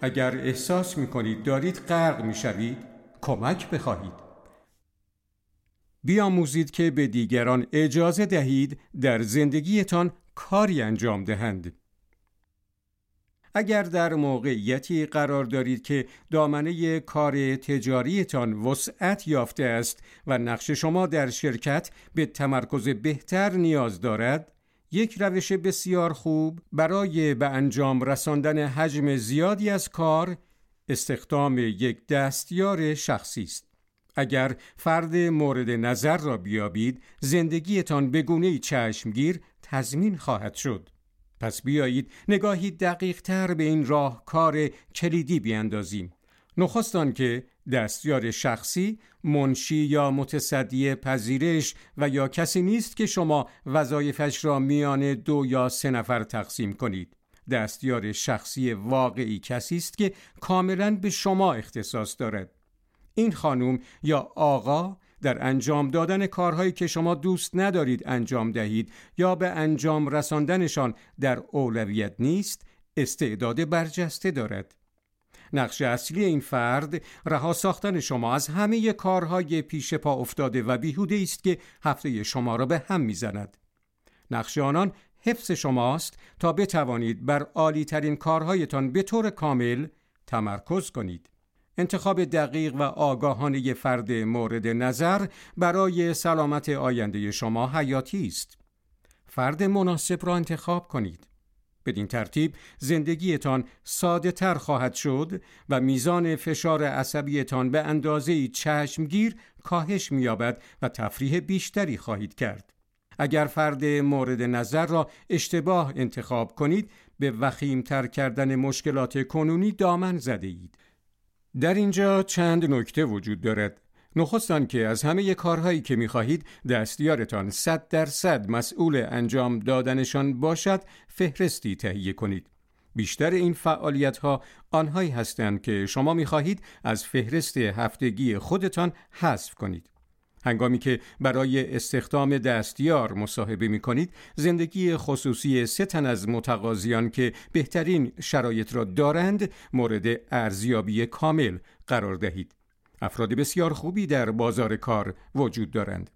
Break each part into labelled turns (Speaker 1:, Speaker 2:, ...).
Speaker 1: اگر احساس می کنید دارید غرق می شوید کمک بخواهید. بیاموزید که به دیگران اجازه دهید در زندگیتان کاری انجام دهند. اگر در موقعیتی قرار دارید که دامنه کار تجاریتان وسعت یافته است و نقش شما در شرکت به تمرکز بهتر نیاز دارد یک روش بسیار خوب برای به انجام رساندن حجم زیادی از کار استخدام یک دستیار شخصی است. اگر فرد مورد نظر را بیابید زندگیتان به گونه چشمگیر تضمین خواهد شد. پس بیایید نگاهی دقیق تر به این راه کار کلیدی بیاندازیم. نخستان که دستیار شخصی، منشی یا متصدی پذیرش و یا کسی نیست که شما وظایفش را میان دو یا سه نفر تقسیم کنید. دستیار شخصی واقعی کسی است که کاملا به شما اختصاص دارد. این خانم یا آقا در انجام دادن کارهایی که شما دوست ندارید انجام دهید یا به انجام رساندنشان در اولویت نیست استعداد برجسته دارد نقش اصلی این فرد رها ساختن شما از همه کارهای پیش پا افتاده و بیهوده است که هفته شما را به هم می‌زند نقش آنان حفظ شماست تا بتوانید بر عالی ترین کارهایتان به طور کامل تمرکز کنید انتخاب دقیق و آگاهانه فرد مورد نظر برای سلامت آینده شما حیاتی است. فرد مناسب را انتخاب کنید. بدین ترتیب زندگیتان ساده تر خواهد شد و میزان فشار عصبیتان به اندازه چشمگیر کاهش می‌یابد و تفریح بیشتری خواهید کرد. اگر فرد مورد نظر را اشتباه انتخاب کنید به وخیم تر کردن مشکلات کنونی دامن زده اید. در اینجا چند نکته وجود دارد. نخستان که از همه کارهایی که می‌خواهید دستیارتان صد درصد مسئول انجام دادنشان باشد فهرستی تهیه کنید. بیشتر این فعالیت ها آنهایی هستند که شما می‌خواهید از فهرست هفتگی خودتان حذف کنید. هنگامی که برای استخدام دستیار مصاحبه می کنید زندگی خصوصی سه تن از متقاضیان که بهترین شرایط را دارند مورد ارزیابی کامل قرار دهید افراد بسیار خوبی در بازار کار وجود دارند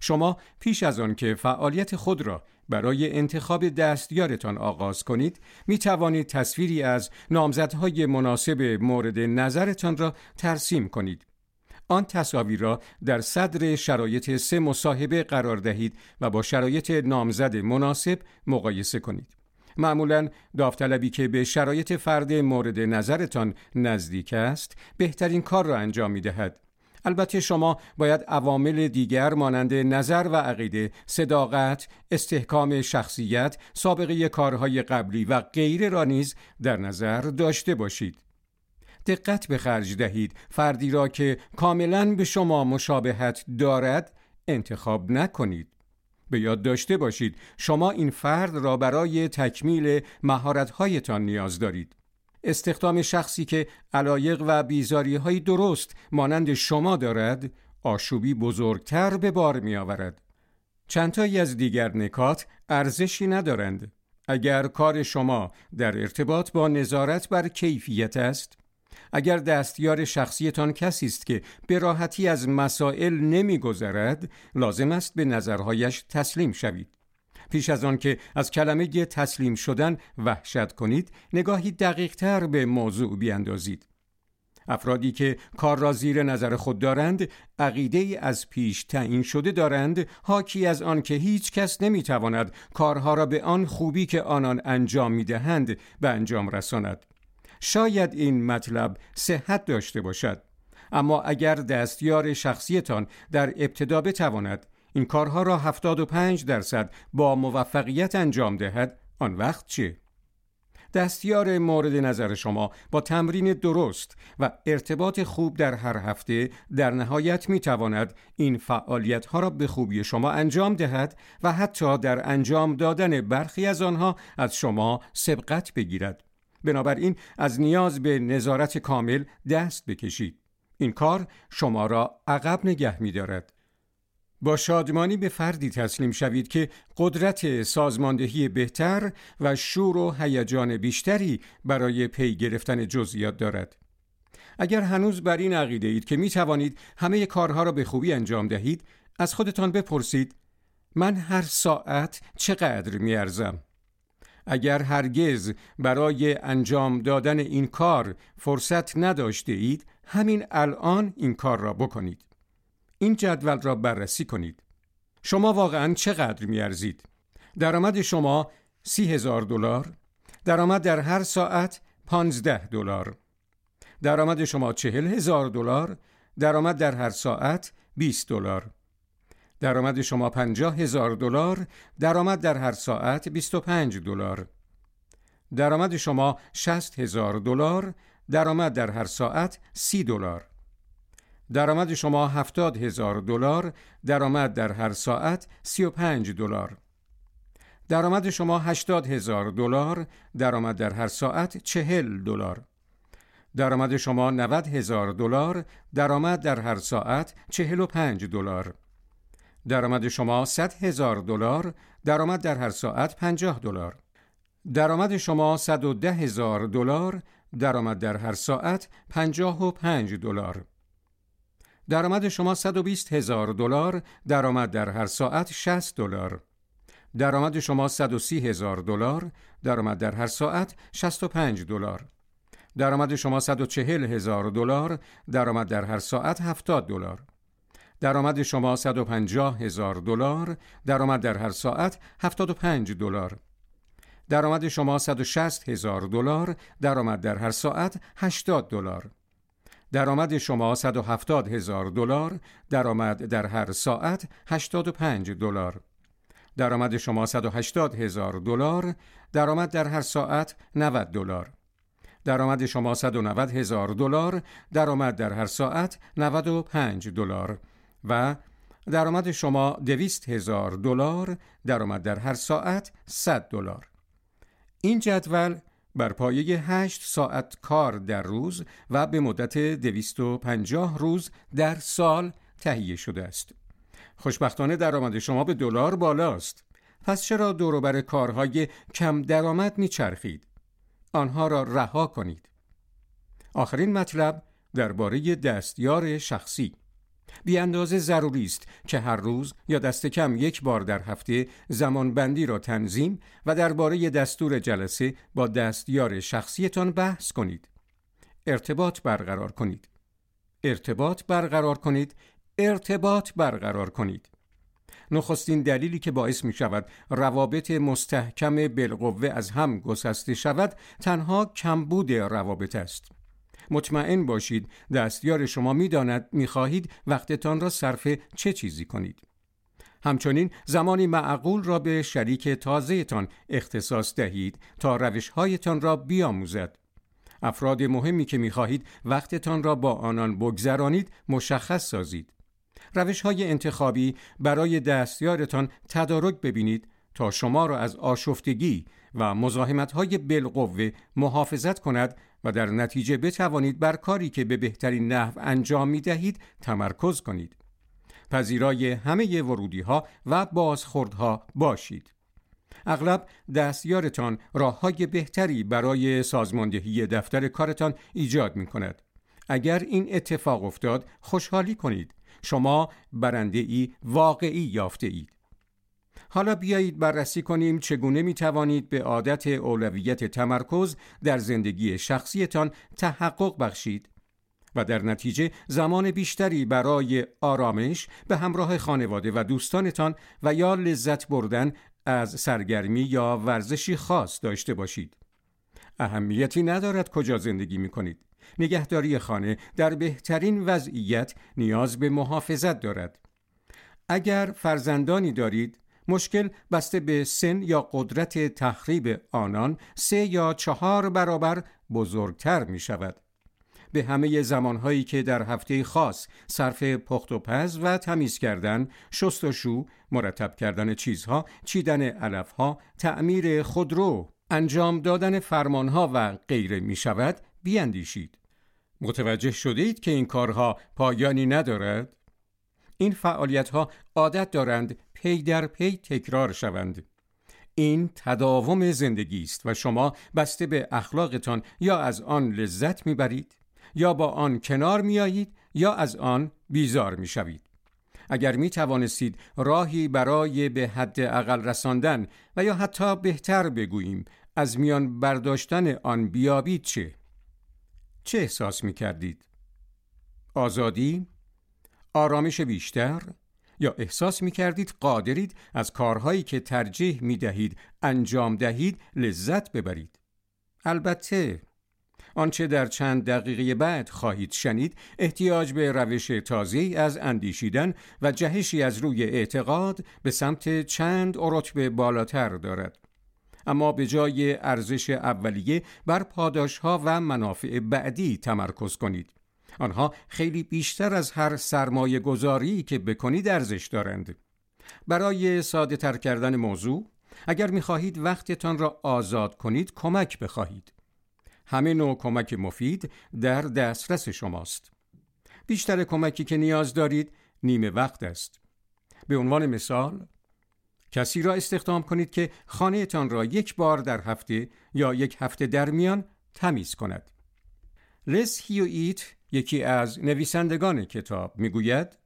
Speaker 1: شما پیش از آن که فعالیت خود را برای انتخاب دستیارتان آغاز کنید می توانید تصویری از نامزدهای مناسب مورد نظرتان را ترسیم کنید آن تصاویر را در صدر شرایط سه مصاحبه قرار دهید و با شرایط نامزد مناسب مقایسه کنید. معمولا داوطلبی که به شرایط فرد مورد نظرتان نزدیک است بهترین کار را انجام می دهد. البته شما باید عوامل دیگر مانند نظر و عقیده، صداقت، استحکام شخصیت، سابقه کارهای قبلی و غیره را نیز در نظر داشته باشید. دقت به خرج دهید فردی را که کاملا به شما مشابهت دارد انتخاب نکنید به یاد داشته باشید شما این فرد را برای تکمیل مهارت‌هایتان نیاز دارید استخدام شخصی که علایق و بیزاری های درست مانند شما دارد آشوبی بزرگتر به بار می آورد. چندتایی از دیگر نکات ارزشی ندارند. اگر کار شما در ارتباط با نظارت بر کیفیت است، اگر دستیار شخصیتان کسی است که به راحتی از مسائل نمیگذرد لازم است به نظرهایش تسلیم شوید. پیش از آن که از کلمه تسلیم شدن وحشت کنید نگاهی دقیق تر به موضوع بیاندازید. افرادی که کار را زیر نظر خود دارند عقیده ای از پیش تعیین شده دارند حاکی از آن که هیچ کس نمی‌تواند کارها را به آن خوبی که آنان انجام می‌دهند به انجام رساند. شاید این مطلب صحت داشته باشد اما اگر دستیار شخصیتان در ابتدا بتواند این کارها را 75 درصد با موفقیت انجام دهد آن وقت چه؟ دستیار مورد نظر شما با تمرین درست و ارتباط خوب در هر هفته در نهایت می تواند این فعالیت ها را به خوبی شما انجام دهد و حتی در انجام دادن برخی از آنها از شما سبقت بگیرد. بنابراین از نیاز به نظارت کامل دست بکشید این کار شما را عقب نگه می دارد. با شادمانی به فردی تسلیم شوید که قدرت سازماندهی بهتر و شور و هیجان بیشتری برای پی گرفتن جزئیات دارد. اگر هنوز بر این عقیده اید که می توانید همه کارها را به خوبی انجام دهید، از خودتان بپرسید من هر ساعت چقدر می ارزم؟ اگر هرگز برای انجام دادن این کار فرصت نداشته اید، همین الان این کار را بکنید. این جدول را بررسی کنید. شما واقعا چقدر میارزید؟ درآمد شما سی هزار دلار، درآمد در هر ساعت پانزده دلار. درآمد شما چهل هزار دلار، درآمد در هر ساعت 20 دلار. درآمد شما پنجاه هزار دلار، درآمد در هر ساعت 25 دلار. درآمد شما شست هزار دلار، درآمد در هر ساعت سی دلار. درآمد شما هفتاد هزار دلار، درآمد در هر ساعت سی و پنج دلار. درآمد شما هشتاد هزار دلار، درآمد در هر ساعت چهل دلار. درآمد شما 90 هزار دلار، درآمد در هر ساعت چهل و پنج دلار. درآمد شما 100 هزار دلار، درآمد در هر ساعت 50 دلار. درآمد شما 110 هزار دلار، درآمد در هر ساعت 55 دلار. درآمد شما 120 هزار دلار، درآمد در هر ساعت 60 دلار. درآمد شما 130 هزار دلار، درآمد در هر ساعت 65 دلار. درآمد شما 140 هزار دلار، درآمد در هر ساعت 70 دلار. درآمد شما 150 هزار دلار، درآمد در هر ساعت 75 دلار. درآمد شما 160 هزار دلار، درآمد در هر ساعت 80 دلار. درآمد شما 170 هزار دلار، درآمد در هر ساعت 85 دلار. درآمد شما 180 هزار دلار، درآمد در هر ساعت 90 دلار. درآمد شما 190 هزار دلار، درآمد در هر ساعت 95 دلار و درآمد شما 200 هزار دلار، درآمد در هر ساعت 100 دلار. این جدول بر پایه 8 ساعت کار در روز و به مدت 250 روز در سال تهیه شده است. خوشبختانه درآمد شما به دلار بالاست. پس چرا دوروبر کارهای کم درآمد میچرخید؟ آنها را رها کنید. آخرین مطلب درباره دستیار شخصی بی اندازه ضروری است که هر روز یا دست کم یک بار در هفته زمانبندی را تنظیم و درباره دستور جلسه با دستیار شخصیتان بحث کنید. ارتباط برقرار کنید. ارتباط برقرار کنید. ارتباط برقرار کنید. نخستین دلیلی که باعث می شود روابط مستحکم بالقوه از هم گسسته شود تنها کمبود روابط است. مطمئن باشید دستیار شما می‌داند می‌خواهید وقتتان را صرف چه چیزی کنید. همچنین زمانی معقول را به شریک تازهتان اختصاص دهید تا روشهایتان را بیاموزد. افراد مهمی که می‌خواهید وقتتان را با آنان بگذرانید مشخص سازید. روش های انتخابی برای دستیارتان تدارک ببینید تا شما را از آشفتگی و مزاحمت های بالقوه محافظت کند و در نتیجه بتوانید بر کاری که به بهترین نحو انجام می دهید تمرکز کنید. پذیرای همه ورودی ها و بازخوردها باشید. اغلب دستیارتان راه های بهتری برای سازماندهی دفتر کارتان ایجاد می کند. اگر این اتفاق افتاد خوشحالی کنید. شما برنده ای واقعی یافته اید. حالا بیایید بررسی کنیم چگونه می توانید به عادت اولویت تمرکز در زندگی شخصیتان تحقق بخشید و در نتیجه زمان بیشتری برای آرامش به همراه خانواده و دوستانتان و یا لذت بردن از سرگرمی یا ورزشی خاص داشته باشید. اهمیتی ندارد کجا زندگی می کنید. نگهداری خانه در بهترین وضعیت نیاز به محافظت دارد. اگر فرزندانی دارید مشکل بسته به سن یا قدرت تخریب آنان سه یا چهار برابر بزرگتر می شود. به همه زمانهایی که در هفته خاص صرف پخت و پز و تمیز کردن، شست و شو، مرتب کردن چیزها، چیدن علفها، تعمیر خودرو، انجام دادن فرمانها و غیره می شود، بیاندیشید. متوجه شده اید که این کارها پایانی ندارد؟ این فعالیت ها عادت دارند پی در پی تکرار شوند این تداوم زندگی است و شما بسته به اخلاقتان یا از آن لذت می‌برید یا با آن کنار میایید یا از آن بیزار می‌شوید اگر می توانستید راهی برای به حد اقل رساندن و یا حتی بهتر بگوییم از میان برداشتن آن بیابید چه؟ چه احساس می کردید؟ آزادی؟ آرامش بیشتر؟ یا احساس می کردید قادرید از کارهایی که ترجیح می دهید انجام دهید لذت ببرید؟ البته آنچه در چند دقیقه بعد خواهید شنید احتیاج به روش تازه از اندیشیدن و جهشی از روی اعتقاد به سمت چند رتبه بالاتر دارد اما به جای ارزش اولیه بر پاداش ها و منافع بعدی تمرکز کنید آنها خیلی بیشتر از هر سرمایه گذاری که بکنید ارزش دارند. برای ساده تر کردن موضوع اگر می خواهید وقتتان را آزاد کنید کمک بخواهید. همه نوع کمک مفید در دسترس شماست. بیشتر کمکی که نیاز دارید نیمه وقت است. به عنوان مثال کسی را استخدام کنید که خانهتان را یک بار در هفته یا یک هفته در میان تمیز کند. لس هیویت یکی از نویسندگان کتاب می‌گوید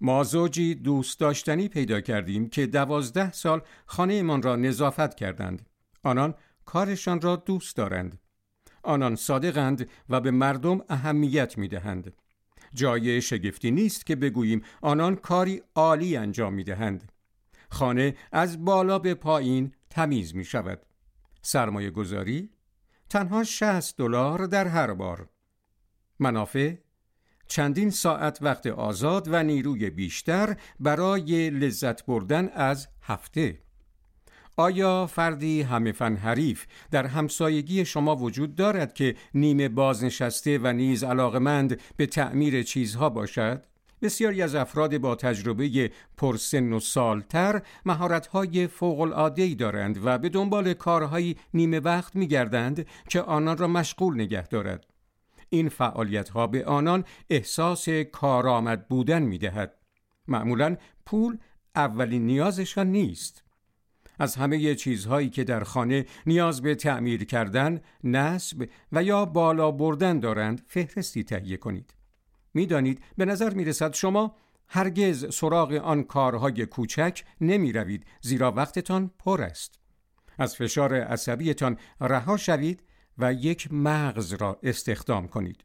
Speaker 1: ما زوجی دوست داشتنی پیدا کردیم که دوازده سال خانهمان را نظافت کردند آنان کارشان را دوست دارند آنان صادقند و به مردم اهمیت می دهند. جای شگفتی نیست که بگوییم آنان کاری عالی انجام می دهند. خانه از بالا به پایین تمیز می شود. سرمایه گذاری تنها 60 دلار در هر بار. منافع چندین ساعت وقت آزاد و نیروی بیشتر برای لذت بردن از هفته. آیا فردی همه فن حریف در همسایگی شما وجود دارد که نیمه بازنشسته و نیز علاقمند به تعمیر چیزها باشد؟ بسیاری از افراد با تجربه پرسن و سالتر مهارت‌های فوق‌العاده‌ای دارند و به دنبال کارهایی نیمه وقت می‌گردند که آنان را مشغول نگه دارد. این فعالیت‌ها به آنان احساس کارآمد بودن می‌دهد. معمولاً پول اولین نیازشان نیست. از همه چیزهایی که در خانه نیاز به تعمیر کردن، نصب و یا بالا بردن دارند فهرستی تهیه کنید. می‌دانید به نظر می رسد شما هرگز سراغ آن کارهای کوچک نمی روید زیرا وقتتان پر است. از فشار عصبیتان رها شوید و یک مغز را استخدام کنید.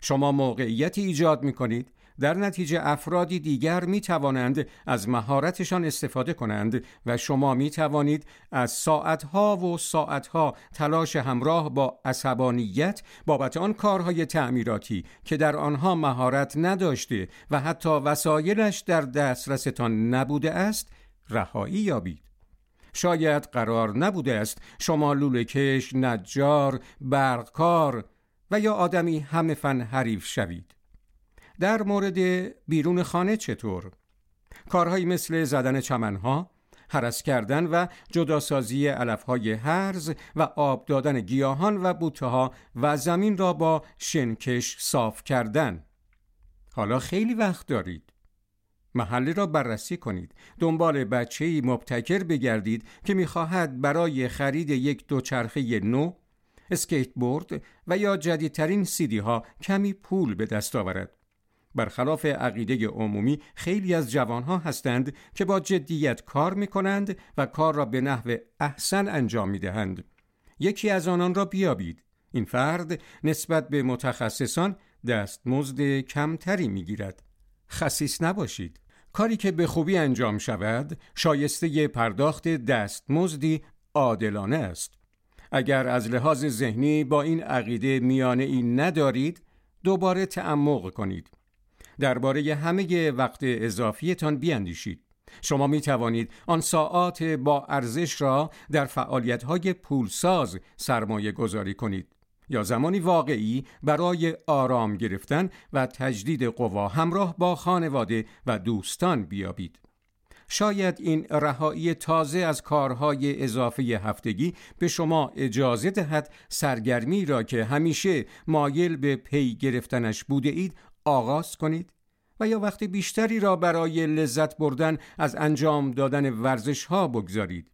Speaker 1: شما موقعیتی ایجاد می کنید در نتیجه افرادی دیگر می توانند از مهارتشان استفاده کنند و شما می توانید از ساعتها و ساعتها تلاش همراه با عصبانیت بابت آن کارهای تعمیراتی که در آنها مهارت نداشته و حتی وسایلش در دسترستان نبوده است رهایی یابید. شاید قرار نبوده است شما لولکش، نجار، برقکار و یا آدمی همه فن حریف شوید. در مورد بیرون خانه چطور؟ کارهایی مثل زدن چمنها، حرس کردن و جداسازی علفهای هرز و آب دادن گیاهان و بوته و زمین را با شنکش صاف کردن. حالا خیلی وقت دارید. محله را بررسی کنید. دنبال بچه‌ای مبتکر بگردید که می‌خواهد برای خرید یک دوچرخه نو، اسکیت بورد و یا جدیدترین سیدی ها کمی پول به دست آورد. برخلاف عقیده عمومی خیلی از جوانها هستند که با جدیت کار می کنند و کار را به نحو احسن انجام می دهند. یکی از آنان را بیابید. این فرد نسبت به متخصصان دستمزد کمتری می گیرد. خصیص نباشید. کاری که به خوبی انجام شود شایسته پرداخت دستمزدی عادلانه است. اگر از لحاظ ذهنی با این عقیده میانه ای ندارید دوباره تعمق کنید. درباره همه وقت اضافیتان بیاندیشید. شما می توانید آن ساعات با ارزش را در فعالیت های پولساز سرمایه گذاری کنید یا زمانی واقعی برای آرام گرفتن و تجدید قوا همراه با خانواده و دوستان بیابید. شاید این رهایی تازه از کارهای اضافه هفتگی به شما اجازه دهد سرگرمی را که همیشه مایل به پی گرفتنش بوده اید آغاز کنید و یا وقت بیشتری را برای لذت بردن از انجام دادن ورزش ها بگذارید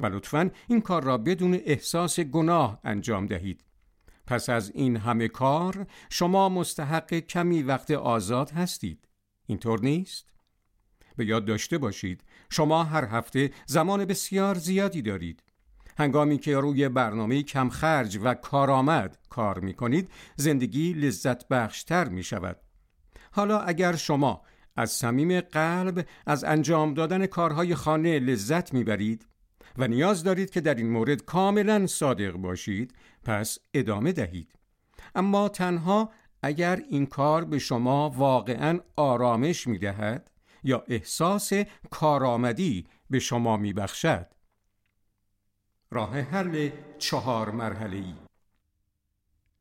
Speaker 1: و لطفا این کار را بدون احساس گناه انجام دهید پس از این همه کار شما مستحق کمی وقت آزاد هستید. اینطور نیست؟ به یاد داشته باشید شما هر هفته زمان بسیار زیادی دارید. هنگامی که روی برنامه کم خرج و کارآمد کار می کنید زندگی لذت بخشتر می شود حالا اگر شما از صمیم قلب از انجام دادن کارهای خانه لذت می‌برید و نیاز دارید که در این مورد کاملا صادق باشید پس ادامه دهید اما تنها اگر این کار به شما واقعا آرامش می دهد یا احساس کارآمدی به شما می بخشد. راه حل چهار مرحله ای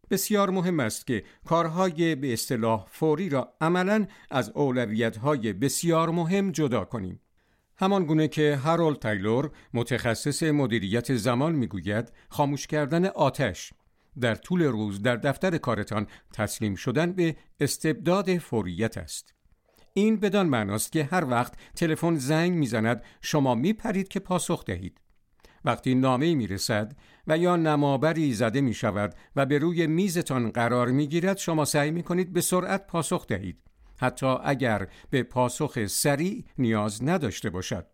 Speaker 1: بسیار مهم است که کارهای به اصطلاح فوری را عملا از اولویتهای بسیار مهم جدا کنیم. همان گونه که هارولد تایلور متخصص مدیریت زمان می‌گوید خاموش کردن آتش در طول روز در دفتر کارتان تسلیم شدن به استبداد فوریت است. این بدان معناست که هر وقت تلفن زنگ می‌زند شما میپرید که پاسخ دهید. وقتی نامه می رسد و یا نمابری زده می شود و به روی میزتان قرار می گیرد شما سعی می کنید به سرعت پاسخ دهید حتی اگر به پاسخ سریع نیاز نداشته باشد.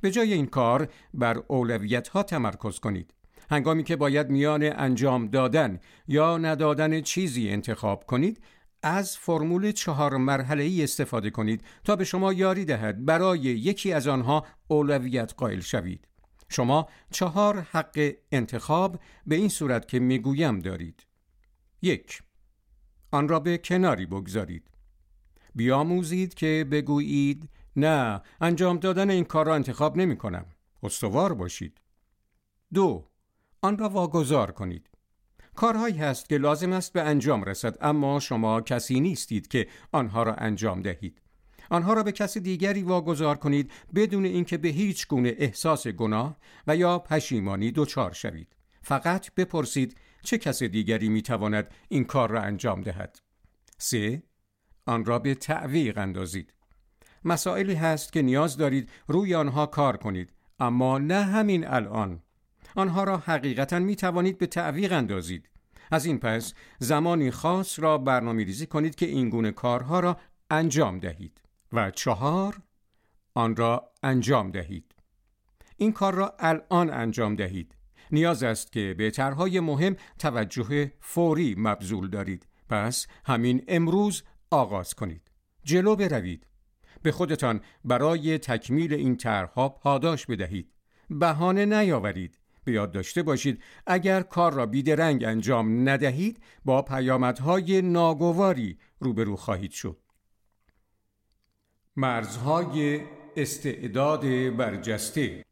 Speaker 1: به جای این کار بر اولویت ها تمرکز کنید. هنگامی که باید میان انجام دادن یا ندادن چیزی انتخاب کنید از فرمول چهار مرحله ای استفاده کنید تا به شما یاری دهد برای یکی از آنها اولویت قائل شوید. شما چهار حق انتخاب به این صورت که می‌گویم دارید. یک. آن را به کناری بگذارید. بیاموزید که بگویید نه انجام دادن این کار را انتخاب نمی کنم استوار باشید دو آن را واگذار کنید کارهایی هست که لازم است به انجام رسد اما شما کسی نیستید که آنها را انجام دهید آنها را به کسی دیگری واگذار کنید بدون اینکه به هیچ گونه احساس گناه و یا پشیمانی دچار شوید. فقط بپرسید چه کس دیگری می‌تواند این کار را انجام دهد. سه آن را به تعویق اندازید. مسائلی هست که نیاز دارید روی آنها کار کنید اما نه همین الان. آنها را حقیقتا می توانید به تعویق اندازید. از این پس زمانی خاص را برنامه ریزی کنید که این گونه کارها را انجام دهید. و چهار آن را انجام دهید این کار را الان انجام دهید نیاز است که به طرحهای مهم توجه فوری مبذول دارید پس همین امروز آغاز کنید. جلو بروید. به خودتان برای تکمیل این طرحها پاداش بدهید. بهانه نیاورید. به یاد داشته باشید اگر کار را بیدرنگ انجام ندهید با پیامدهای ناگواری روبرو خواهید شد. مرزهای استعداد برجسته.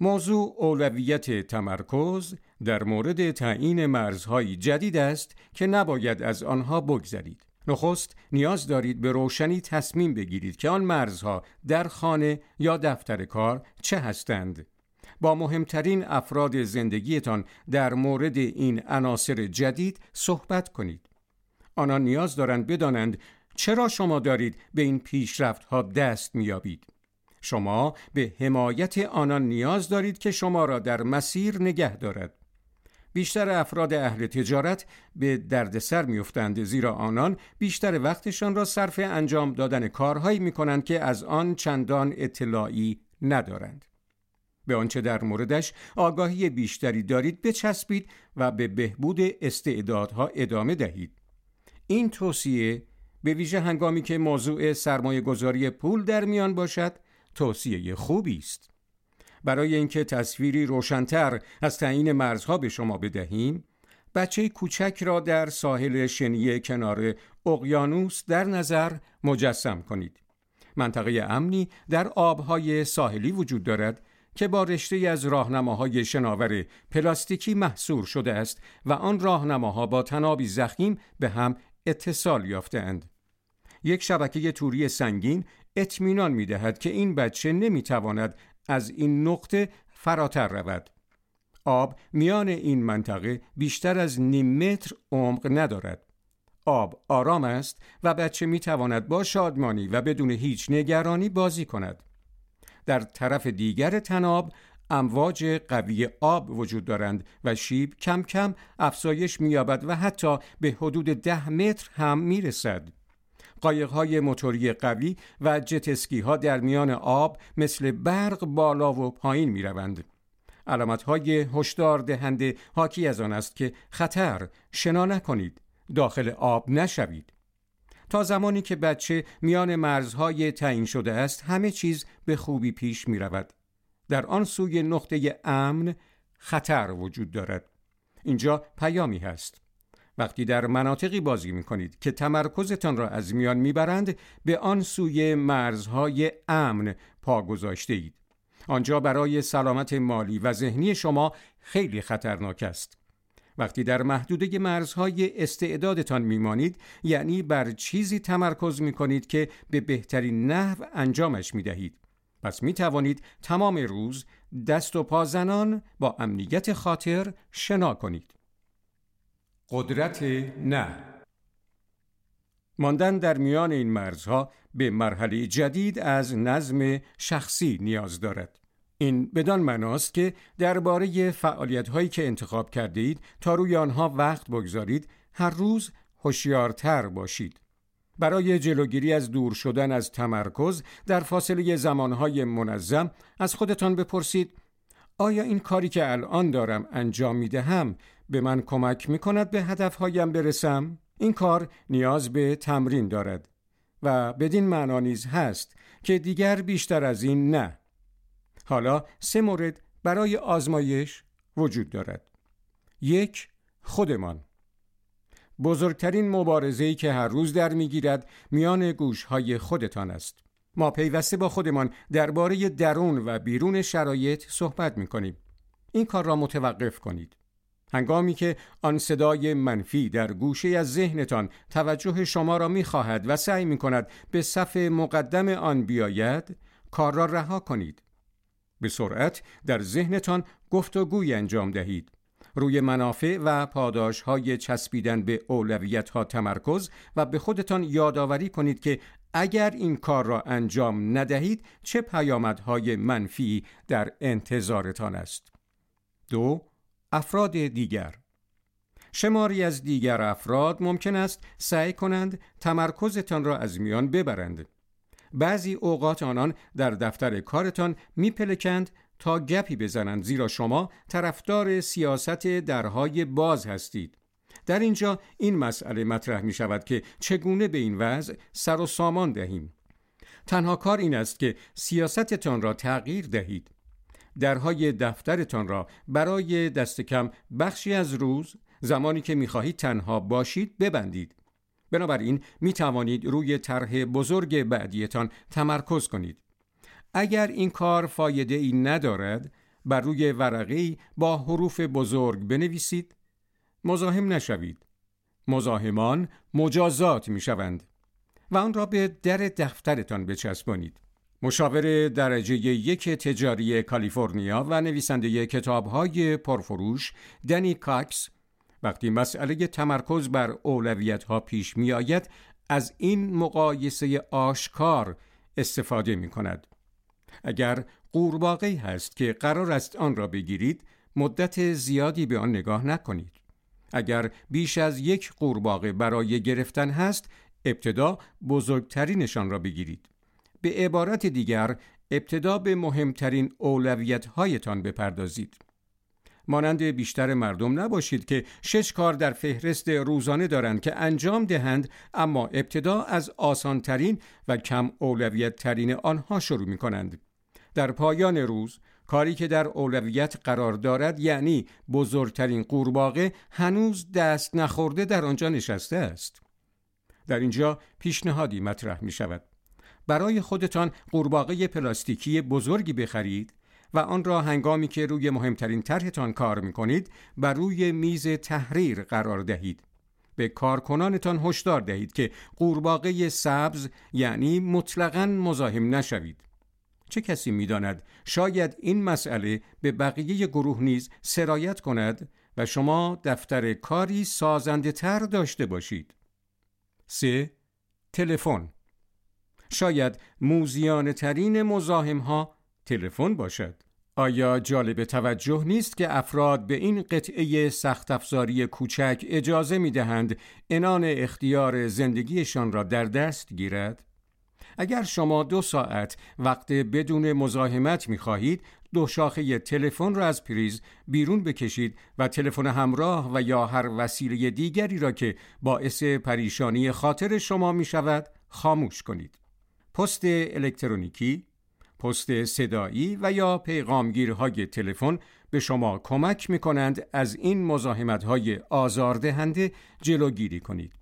Speaker 1: موضوع اولویت تمرکز در مورد تعیین مرزهای جدید است که نباید از آنها بگذرید. نخست نیاز دارید به روشنی تصمیم بگیرید که آن مرزها در خانه یا دفتر کار چه هستند. با مهمترین افراد زندگیتان در مورد این عناصر جدید صحبت کنید. آنان نیاز دارند بدانند چرا شما دارید به این پیشرفت ها دست میابید؟ شما به حمایت آنان نیاز دارید که شما را در مسیر نگه دارد. بیشتر افراد اهل تجارت به دردسر میافتند زیرا آنان بیشتر وقتشان را صرف انجام دادن کارهایی می کنند که از آن چندان اطلاعی ندارند. به آنچه در موردش آگاهی بیشتری دارید بچسبید و به بهبود استعدادها ادامه دهید. این توصیه به ویژه هنگامی که موضوع سرمایه گذاری پول در میان باشد توصیه خوبی است. برای اینکه تصویری روشنتر از تعیین مرزها به شما بدهیم بچه کوچک را در ساحل شنی کنار اقیانوس در نظر مجسم کنید. منطقه امنی در آبهای ساحلی وجود دارد که با رشته از راهنماهای شناور پلاستیکی محصور شده است و آن راهنماها با تنابی زخیم به هم اتصال یافتهاند. یک شبکه توری سنگین اطمینان می دهد که این بچه نمی تواند از این نقطه فراتر رود. آب میان این منطقه بیشتر از نیم متر عمق ندارد. آب آرام است و بچه می تواند با شادمانی و بدون هیچ نگرانی بازی کند. در طرف دیگر تناب امواج قوی آب وجود دارند و شیب کم کم افزایش می‌یابد و حتی به حدود ده متر هم می‌رسد. قایق‌های موتوری قوی و جتسکی ها در میان آب مثل برق بالا و پایین می روند. علامت های هشدار دهنده حاکی از آن است که خطر شنا نکنید داخل آب نشوید تا زمانی که بچه میان مرزهای تعیین شده است همه چیز به خوبی پیش می رود. در آن سوی نقطه امن خطر وجود دارد اینجا پیامی هست وقتی در مناطقی بازی می کنید که تمرکزتان را از میان می‌برند به آن سوی مرزهای امن پا گذاشته اید آنجا برای سلامت مالی و ذهنی شما خیلی خطرناک است وقتی در محدوده مرزهای استعدادتان میمانید یعنی بر چیزی تمرکز می کنید که به بهترین نحو انجامش می دهید. پس می توانید تمام روز دست و پا زنان با امنیت خاطر شنا کنید. قدرت نه ماندن در میان این مرزها به مرحله جدید از نظم شخصی نیاز دارد. این بدان معناست که درباره فعالیت هایی که انتخاب کرده اید تا روی آنها وقت بگذارید هر روز هوشیارتر باشید. برای جلوگیری از دور شدن از تمرکز در فاصله زمانهای منظم از خودتان بپرسید آیا این کاری که الان دارم انجام می دهم به من کمک می کند به هدفهایم برسم؟ این کار نیاز به تمرین دارد و بدین معنا نیز هست که دیگر بیشتر از این نه. حالا سه مورد برای آزمایش وجود دارد. یک خودمان بزرگترین مبارزه‌ای که هر روز در می‌گیرد میان گوشهای خودتان است. ما پیوسته با خودمان درباره درون و بیرون شرایط صحبت می کنیم. این کار را متوقف کنید. هنگامی که آن صدای منفی در گوشه از ذهنتان توجه شما را می خواهد و سعی می کند به صف مقدم آن بیاید، کار را رها کنید. به سرعت در ذهنتان گفتگوی انجام دهید. روی منافع و پاداش های چسبیدن به اولویت ها تمرکز و به خودتان یادآوری کنید که اگر این کار را انجام ندهید چه پیامدهای منفی در انتظارتان است. دو افراد دیگر شماری از دیگر افراد ممکن است سعی کنند تمرکزتان را از میان ببرند. بعضی اوقات آنان در دفتر کارتان میپلکند تا گپی بزنند زیرا شما طرفدار سیاست درهای باز هستید. در اینجا این مسئله مطرح می شود که چگونه به این وضع سر و سامان دهیم. تنها کار این است که سیاستتان را تغییر دهید. درهای دفترتان را برای دست کم بخشی از روز زمانی که می خواهید تنها باشید ببندید. بنابراین می توانید روی طرح بزرگ بعدیتان تمرکز کنید. اگر این کار فایده ای ندارد بر روی ورقی با حروف بزرگ بنویسید مزاحم نشوید مزاحمان مجازات می شوند و آن را به در دفترتان بچسبانید مشاور درجه یک تجاری کالیفرنیا و نویسنده کتابهای پرفروش دنی کاکس وقتی مسئله تمرکز بر اولویت ها پیش می آید از این مقایسه آشکار استفاده می کند. اگر قورباغه هست که قرار است آن را بگیرید مدت زیادی به آن نگاه نکنید. اگر بیش از یک قورباغه برای گرفتن هست ابتدا بزرگترینشان را بگیرید. به عبارت دیگر ابتدا به مهمترین اولویت هایتان بپردازید. مانند بیشتر مردم نباشید که شش کار در فهرست روزانه دارند که انجام دهند اما ابتدا از آسانترین و کم اولویت ترین آنها شروع می کنند. در پایان روز کاری که در اولویت قرار دارد یعنی بزرگترین قورباغه هنوز دست نخورده در آنجا نشسته است. در اینجا پیشنهادی مطرح می شود. برای خودتان قورباغه پلاستیکی بزرگی بخرید و آن را هنگامی که روی مهمترین طرحتان کار می کنید بر روی میز تحریر قرار دهید. به کارکنانتان هشدار دهید که قورباغه سبز یعنی مطلقاً مزاحم نشوید. چه کسی می‌داند شاید این مسئله به بقیه گروه نیز سرایت کند و شما دفتر کاری سازنده تر داشته باشید. 3. تلفن شاید موزیانه ترین مزاحم ها تلفن باشد آیا جالب توجه نیست که افراد به این قطعه سخت افزاری کوچک اجازه می دهند انان اختیار زندگیشان را در دست گیرد؟ اگر شما دو ساعت وقت بدون مزاحمت می خواهید دو شاخه تلفن را از پریز بیرون بکشید و تلفن همراه و یا هر وسیله دیگری را که باعث پریشانی خاطر شما می شود خاموش کنید. پست الکترونیکی، پست صدایی و یا پیغامگیرهای تلفن به شما کمک می کنند از این مزاحمت های آزاردهنده جلوگیری کنید.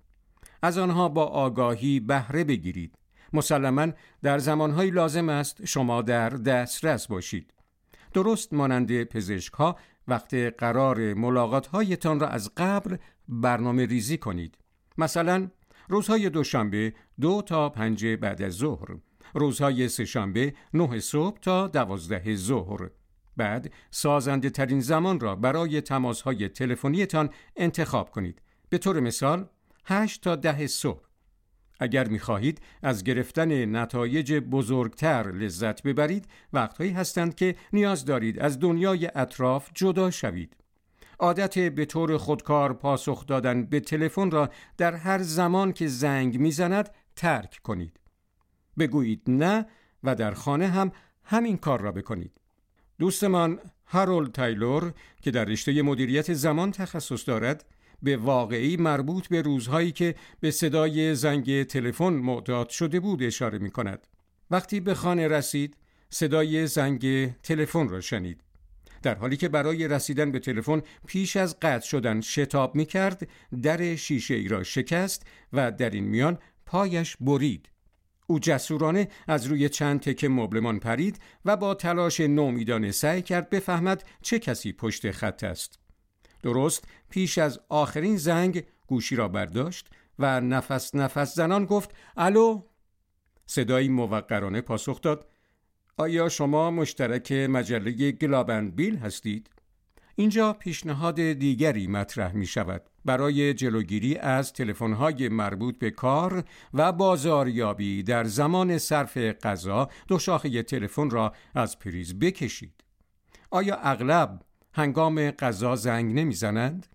Speaker 1: از آنها با آگاهی بهره بگیرید. مسلما در زمانهایی لازم است شما در دسترس باشید. درست مانند پزشک ها وقت قرار ملاقات هایتان را از قبل برنامه ریزی کنید. مثلا روزهای دوشنبه دو تا پنج بعد از ظهر. روزهای سهشنبه نه صبح تا دوازده ظهر. بعد سازنده ترین زمان را برای تماس های تلفنیتان انتخاب کنید. به طور مثال 8 تا ده صبح. اگر می خواهید از گرفتن نتایج بزرگتر لذت ببرید وقتهایی هستند که نیاز دارید از دنیای اطراف جدا شوید. عادت به طور خودکار پاسخ دادن به تلفن را در هر زمان که زنگ می‌زند ترک کنید. بگویید نه و در خانه هم همین کار را بکنید. دوستمان هارولد تایلور که در رشته مدیریت زمان تخصص دارد به واقعی مربوط به روزهایی که به صدای زنگ تلفن معتاد شده بود اشاره می کند. وقتی به خانه رسید صدای زنگ تلفن را شنید. در حالی که برای رسیدن به تلفن پیش از قطع شدن شتاب می کرد در شیشه ای را شکست و در این میان پایش برید. او جسورانه از روی چند تکه مبلمان پرید و با تلاش نومیدانه سعی کرد بفهمد چه کسی پشت خط است. درست پیش از آخرین زنگ گوشی را برداشت و نفس نفس زنان گفت الو؟ صدایی موقرانه پاسخ داد. آیا شما مشترک مجله گلابند بیل هستید؟ اینجا پیشنهاد دیگری مطرح می شود برای جلوگیری از تلفن‌های مربوط به کار و بازاریابی در زمان صرف غذا دو شاخه تلفن را از پریز بکشید. آیا اغلب هنگام غذا زنگ نمی‌زنند؟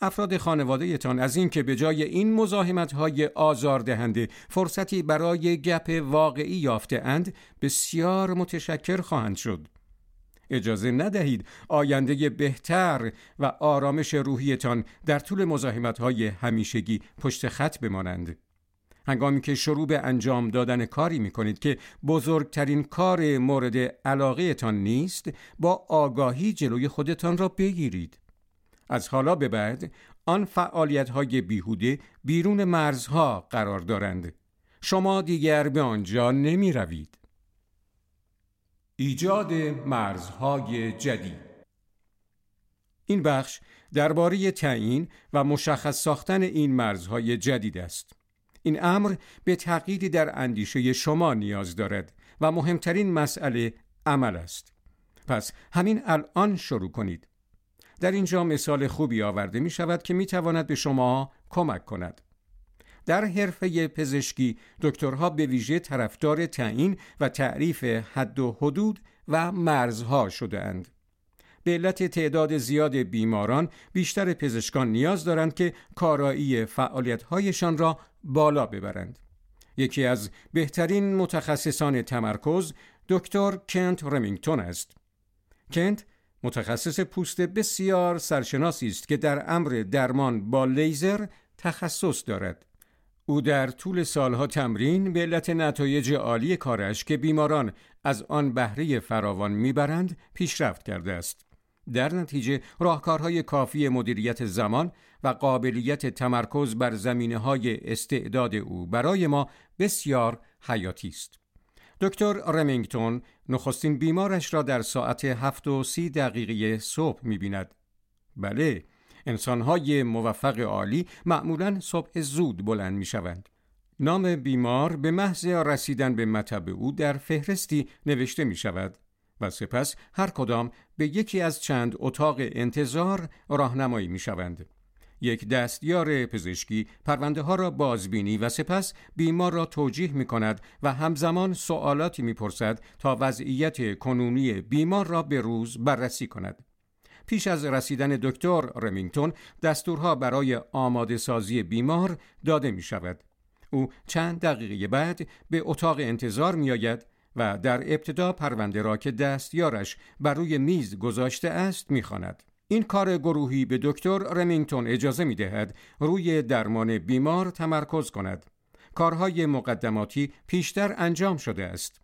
Speaker 1: افراد خانواده از اینکه به جای این مزاحمت های آزاردهنده فرصتی برای گپ واقعی یافته اند بسیار متشکر خواهند شد. اجازه ندهید آینده بهتر و آرامش روحیتان در طول مزاحمت های همیشگی پشت خط بمانند. هنگامی که شروع به انجام دادن کاری می کنید که بزرگترین کار مورد علاقه تان نیست با آگاهی جلوی خودتان را بگیرید. از حالا به بعد آن فعالیت های بیهوده بیرون مرزها قرار دارند. شما دیگر به آنجا نمی روید. ایجاد مرزهای جدید این بخش درباره تعیین و مشخص ساختن این مرزهای جدید است. این امر به تغییری در اندیشه شما نیاز دارد و مهمترین مسئله عمل است. پس همین الان شروع کنید. در اینجا مثال خوبی آورده می شود که می تواند به شما کمک کند. در حرفه پزشکی دکترها به ویژه طرفدار تعیین و تعریف حد و حدود و مرزها شده اند. به علت تعداد زیاد بیماران بیشتر پزشکان نیاز دارند که کارایی فعالیت‌هایشان را بالا ببرند. یکی از بهترین متخصصان تمرکز دکتر کنت رمینگتون است. کنت متخصص پوست بسیار سرشناسی است که در امر درمان با لیزر تخصص دارد. او در طول سالها تمرین به علت نتایج عالی کارش که بیماران از آن بهره فراوان می‌برند پیشرفت کرده است. در نتیجه راهکارهای کافی مدیریت زمان و قابلیت تمرکز بر زمینه های استعداد او برای ما بسیار حیاتی است. دکتر رمینگتون نخستین بیمارش را در ساعت هفت و سی دقیقه صبح می بیند. بله، انسانهای موفق عالی معمولا صبح زود بلند می شوند. نام بیمار به محض رسیدن به مطب او در فهرستی نوشته می شود و سپس هر کدام به یکی از چند اتاق انتظار راهنمایی می شوند. یک دستیار پزشکی پرونده ها را بازبینی و سپس بیمار را توجیه می کند و همزمان سوالاتی می پرسد تا وضعیت کنونی بیمار را به روز بررسی کند. پیش از رسیدن دکتر رمینگتون دستورها برای آماده سازی بیمار داده می شود. او چند دقیقه بعد به اتاق انتظار می آید و در ابتدا پرونده را که دستیارش بر روی میز گذاشته است می خاند. این کار گروهی به دکتر رمینگتون اجازه می دهد روی درمان بیمار تمرکز کند. کارهای مقدماتی پیشتر انجام شده است.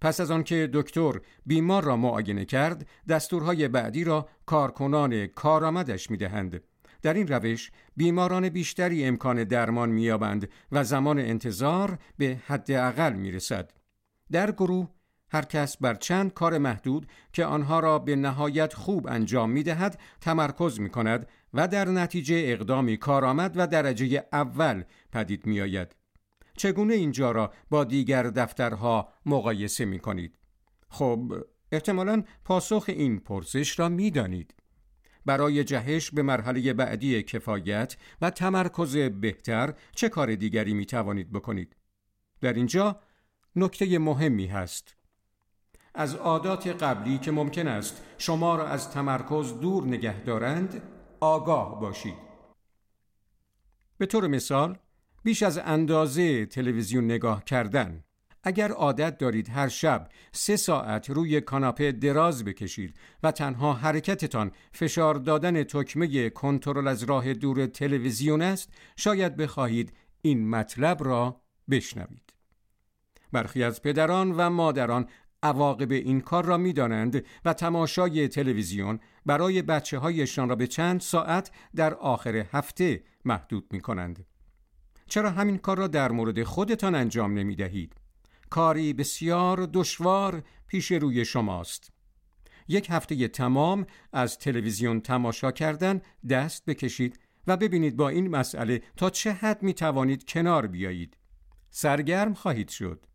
Speaker 1: پس از آنکه دکتر بیمار را معاینه کرد، دستورهای بعدی را کارکنان کارآمدش می دهند. در این روش بیماران بیشتری امکان درمان مییابند و زمان انتظار به حداقل می رسد. در گروه هر کس بر چند کار محدود که آنها را به نهایت خوب انجام می دهد تمرکز می کند و در نتیجه اقدامی کارآمد و درجه اول پدید می آید. چگونه اینجا را با دیگر دفترها مقایسه می کنید؟ خب احتمالا پاسخ این پرسش را می دانید. برای جهش به مرحله بعدی کفایت و تمرکز بهتر چه کار دیگری می توانید بکنید؟ در اینجا نکته مهمی هست. از عادات قبلی که ممکن است شما را از تمرکز دور نگه دارند آگاه باشید. به طور مثال بیش از اندازه تلویزیون نگاه کردن اگر عادت دارید هر شب سه ساعت روی کاناپه دراز بکشید و تنها حرکتتان فشار دادن تکمه کنترل از راه دور تلویزیون است شاید بخواهید این مطلب را بشنوید برخی از پدران و مادران عواقب این کار را می‌دانند و تماشای تلویزیون برای بچه هایشان را به چند ساعت در آخر هفته محدود می کنند. چرا همین کار را در مورد خودتان انجام نمی دهید؟ کاری بسیار دشوار پیش روی شماست. یک هفته تمام از تلویزیون تماشا کردن دست بکشید و ببینید با این مسئله تا چه حد می توانید کنار بیایید. سرگرم خواهید شد.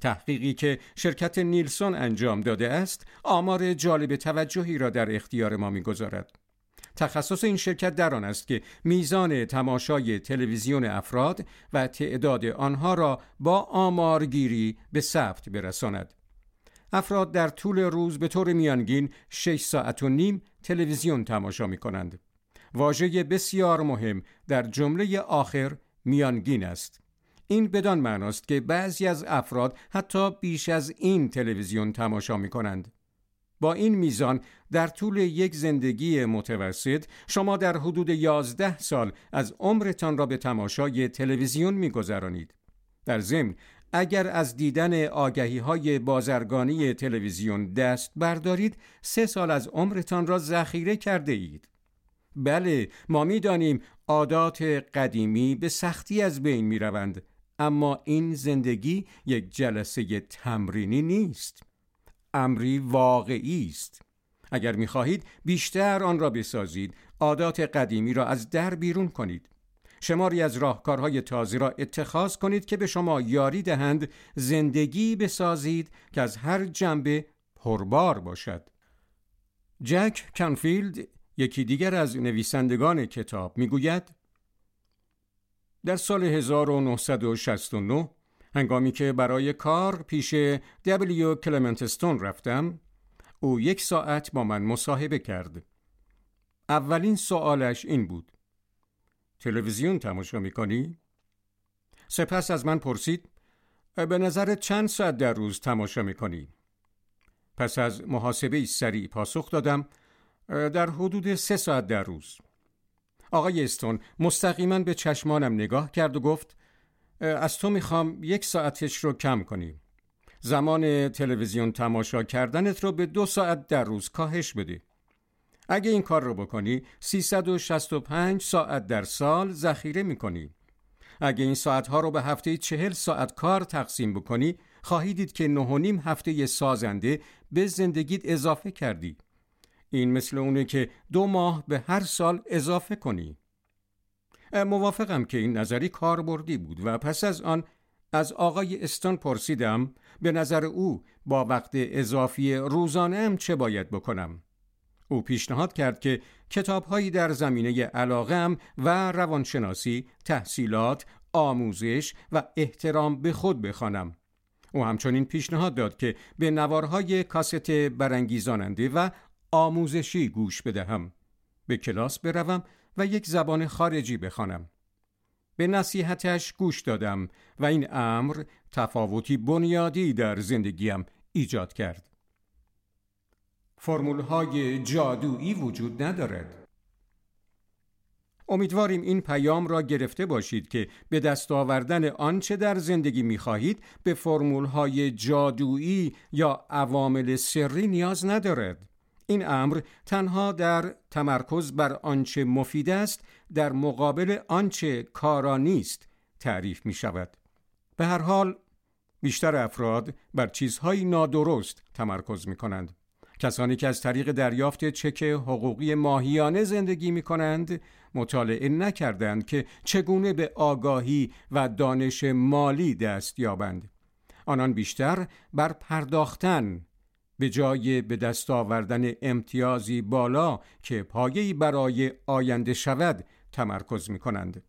Speaker 1: تحقیقی که شرکت نیلسون انجام داده است آمار جالب توجهی را در اختیار ما می‌گذارد. تخصص این شرکت در آن است که میزان تماشای تلویزیون افراد و تعداد آنها را با آمارگیری به ثبت برساند. افراد در طول روز به طور میانگین 6 ساعت و نیم تلویزیون تماشا می کنند. واژه بسیار مهم در جمله آخر میانگین است. این بدان معناست که بعضی از افراد حتی بیش از این تلویزیون تماشا می کنند. با این میزان در طول یک زندگی متوسط شما در حدود 11 سال از عمرتان را به تماشای تلویزیون میگذرانید. در ضمن اگر از دیدن آگهی های بازرگانی تلویزیون دست بردارید سه سال از عمرتان را ذخیره کرده اید. بله ما می‌دانیم عادات قدیمی به سختی از بین می روند اما این زندگی یک جلسه تمرینی نیست. امری واقعی است. اگر می‌خواهید بیشتر آن را بسازید عادات قدیمی را از در بیرون کنید. شماری از راهکارهای تازه را اتخاذ کنید که به شما یاری دهند زندگی بسازید که از هر جنبه پربار باشد. جک کنفیلد یکی دیگر از نویسندگان کتاب می‌گوید در سال 1969 هنگامی که برای کار پیش دبلیو کلمنتستون رفتم او یک ساعت با من مصاحبه کرد اولین سوالش این بود تلویزیون تماشا می‌کنی؟ سپس از من پرسید به نظر چند ساعت در روز تماشا می‌کنی؟ پس از محاسبه سریع پاسخ دادم در حدود سه ساعت در روز آقای استون مستقیما به چشمانم نگاه کرد و گفت از تو می‌خوام یک ساعتش رو کم کنیم زمان تلویزیون تماشا کردنت رو به دو ساعت در روز کاهش بده اگه این کار رو بکنی 365 ساعت در سال ذخیره می‌کنی. اگه این ساعتها رو به هفته چهل ساعت کار تقسیم بکنی خواهی دید که نه و نیم هفته سازنده به زندگیت اضافه کردی. این مثل اونه که دو ماه به هر سال اضافه کنی موافقم که این نظری کاربردی بود و پس از آن از آقای استون پرسیدم به نظر او با وقت اضافی روزانه چه باید بکنم او پیشنهاد کرد که کتابهایی در زمینه علاقم و روانشناسی، تحصیلات، آموزش و احترام به خود بخوانم. او همچنین پیشنهاد داد که به نوارهای کاست برانگیزاننده و آموزشی گوش بدهم. به کلاس بروم و یک زبان خارجی بخوانم. به نصیحتش گوش دادم و این امر تفاوتی بنیادی در زندگیم ایجاد کرد. فرمول های جادویی وجود ندارد. امیدواریم این پیام را گرفته باشید که به دست آوردن آنچه در زندگی می خواهید به فرمول های جادویی یا عوامل سری نیاز ندارد. این امر تنها در تمرکز بر آنچه مفید است در مقابل آنچه کارا نیست تعریف می شود. به هر حال بیشتر افراد بر چیزهای نادرست تمرکز می کنند. کسانی که از طریق دریافت چک حقوقی ماهیانه زندگی می کنند مطالعه نکردند که چگونه به آگاهی و دانش مالی دست یابند. آنان بیشتر بر پرداختن به جای به دست آوردن امتیازی بالا که پایه‌ای برای آینده شود تمرکز می کنند.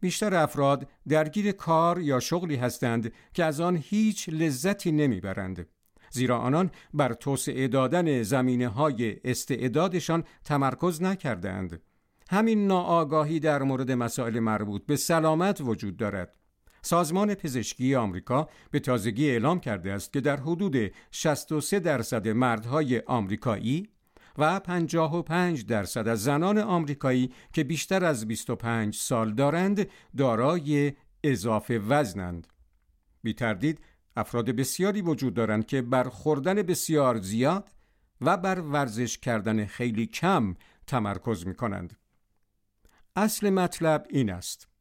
Speaker 1: بیشتر افراد درگیر کار یا شغلی هستند که از آن هیچ لذتی نمی‌برند. زیرا آنان بر توسعه دادن زمینه های استعدادشان تمرکز نکردند. همین ناآگاهی در مورد مسائل مربوط به سلامت وجود دارد. سازمان پزشکی آمریکا به تازگی اعلام کرده است که در حدود 63 درصد مردهای آمریکایی و 55 درصد از زنان آمریکایی که بیشتر از 25 سال دارند دارای اضافه وزنند. بی تردید افراد بسیاری وجود دارند که بر خوردن بسیار زیاد و بر ورزش کردن خیلی کم تمرکز می کنند. اصل مطلب این است.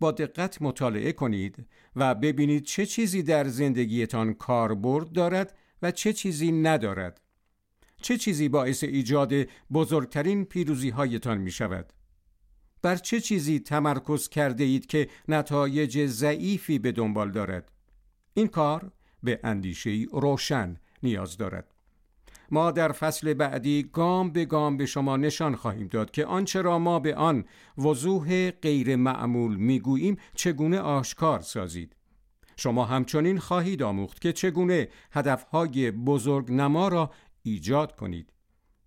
Speaker 1: با دقت مطالعه کنید و ببینید چه چیزی در زندگیتان کاربرد دارد و چه چیزی ندارد. چه چیزی باعث ایجاد بزرگترین پیروزی هایتان می شود؟ بر چه چیزی تمرکز کرده اید که نتایج ضعیفی به دنبال دارد؟ این کار به اندیشه روشن نیاز دارد. ما در فصل بعدی گام به گام به شما نشان خواهیم داد که آنچه را ما به آن وضوح غیر معمول می‌گوییم چگونه آشکار سازید. شما همچنین خواهید آموخت که چگونه هدفهای بزرگ نما را ایجاد کنید.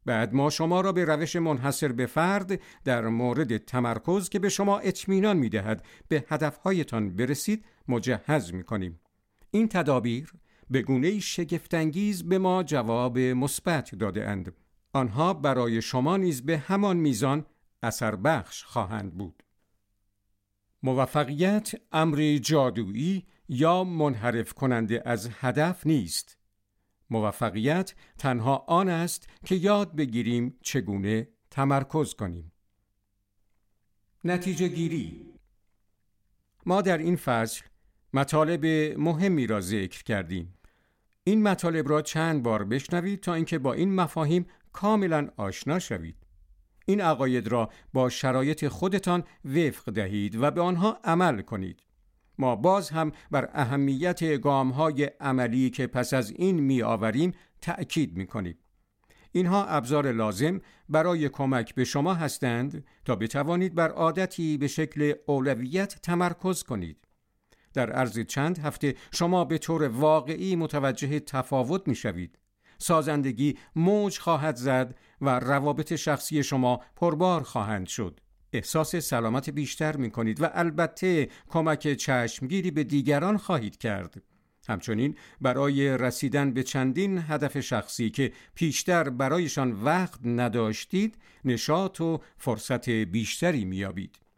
Speaker 1: بعد ما شما را به روش منحصر به فرد در مورد تمرکز که به شما اطمینان می دهد به هدفهایتان برسید مجهز می کنیم. این تدابیر به گونه شگفتانگیز به ما جواب مثبت داده اند. آنها برای شما نیز به همان میزان اثر بخش خواهند بود. موفقیت امری جادویی یا منحرف کننده از هدف نیست. موفقیت تنها آن است که یاد بگیریم چگونه تمرکز کنیم. نتیجه گیری ما در این فصل مطالب مهمی را ذکر کردیم. این مطالب را چند بار بشنوید تا اینکه با این مفاهیم کاملا آشنا شوید. این عقاید را با شرایط خودتان وفق دهید و به آنها عمل کنید. ما باز هم بر اهمیت گام های عملی که پس از این می آوریم تأکید می کنیم. اینها ابزار لازم برای کمک به شما هستند تا بتوانید بر عادتی به شکل اولویت تمرکز کنید. در عرض چند هفته شما به طور واقعی متوجه تفاوت می شوید. سازندگی موج خواهد زد و روابط شخصی شما پربار خواهند شد. احساس سلامت بیشتر می کنید و البته کمک چشمگیری به دیگران خواهید کرد. همچنین برای رسیدن به چندین هدف شخصی که پیشتر برایشان وقت نداشتید نشاط و فرصت بیشتری میابید.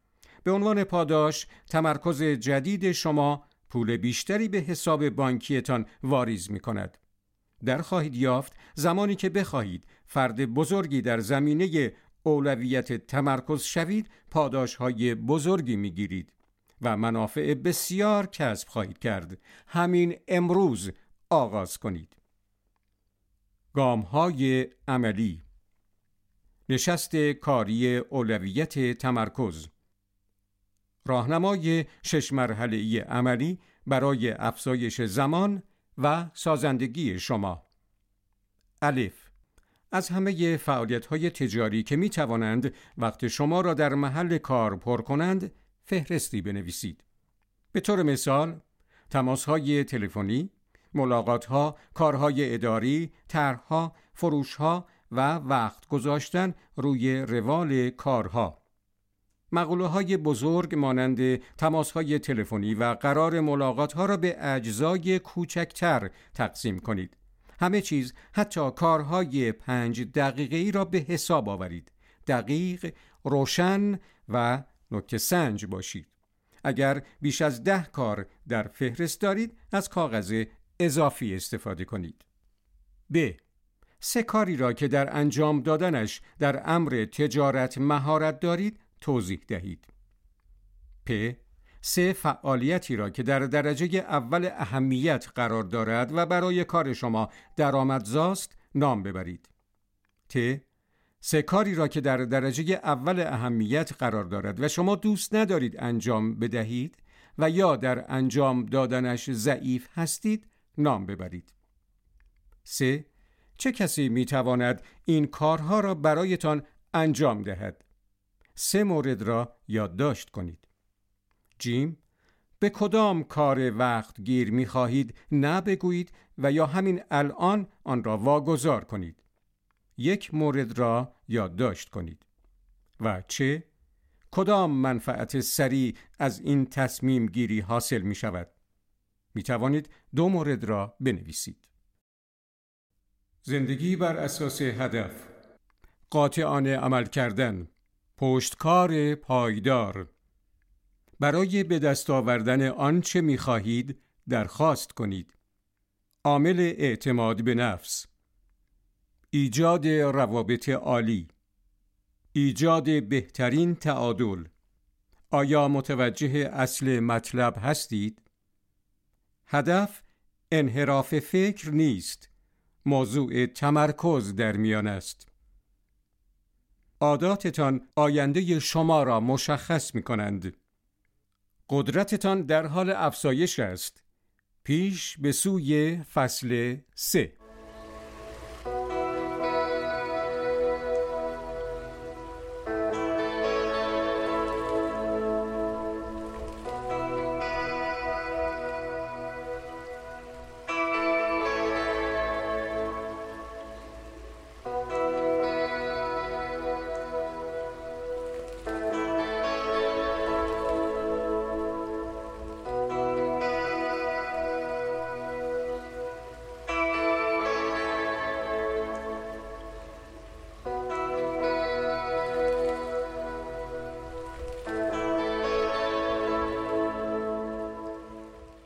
Speaker 1: به عنوان پاداش تمرکز جدید شما پول بیشتری به حساب بانکیتان واریز می کند. در خواهید یافت زمانی که بخواهید فرد بزرگی در زمینه اولویت تمرکز شوید پاداش های بزرگی می گیرید و منافع بسیار کسب خواهید کرد همین امروز آغاز کنید گام های عملی نشست کاری اولویت تمرکز راهنمای شش مرحله عملی برای افزایش زمان و سازندگی شما الف از همه فعالیت های تجاری که می توانند وقت شما را در محل کار پر کنند فهرستی بنویسید. به طور مثال تماس های تلفنی، ملاقات ها، کارهای اداری، طرحها، فروش ها و وقت گذاشتن روی روال کارها. مقوله های بزرگ مانند تماس های تلفنی و قرار ملاقات ها را به اجزای کوچکتر تقسیم کنید. همه چیز حتی کارهای پنج دقیقه ای را به حساب آورید. دقیق، روشن و نکته سنج باشید. اگر بیش از ده کار در فهرست دارید از کاغذ اضافی استفاده کنید. ب. سه کاری را که در انجام دادنش در امر تجارت مهارت دارید توضیح دهید. پ. سه فعالیتی را که در درجه اول اهمیت قرار دارد و برای کار شما درآمدزاست نام ببرید. ت. سه کاری را که در درجه اول اهمیت قرار دارد و شما دوست ندارید انجام بدهید و یا در انجام دادنش ضعیف هستید نام ببرید. سه چه کسی می تواند این کارها را برایتان انجام دهد؟ سه مورد را یادداشت کنید. جیم به کدام کار وقت گیر می خواهید نه بگویید و یا همین الان آن را واگذار کنید. یک مورد را یادداشت کنید. و چه؟ کدام منفعت سریع از این تصمیم گیری حاصل می شود؟ می توانید دو مورد را بنویسید. زندگی بر اساس هدف قاطعانه عمل کردن پشتکار پایدار. برای به دست آوردن آنچه می خواهید درخواست کنید. عامل اعتماد به نفس. ایجاد روابط عالی. ایجاد بهترین تعادل. آیا متوجه اصل مطلب هستید؟ هدف انحراف فکر نیست. موضوع تمرکز در میان است. عاداتتان آینده شما را مشخص می کنند قدرتتان در حال افزایش است. پیش به سوی فصل سه.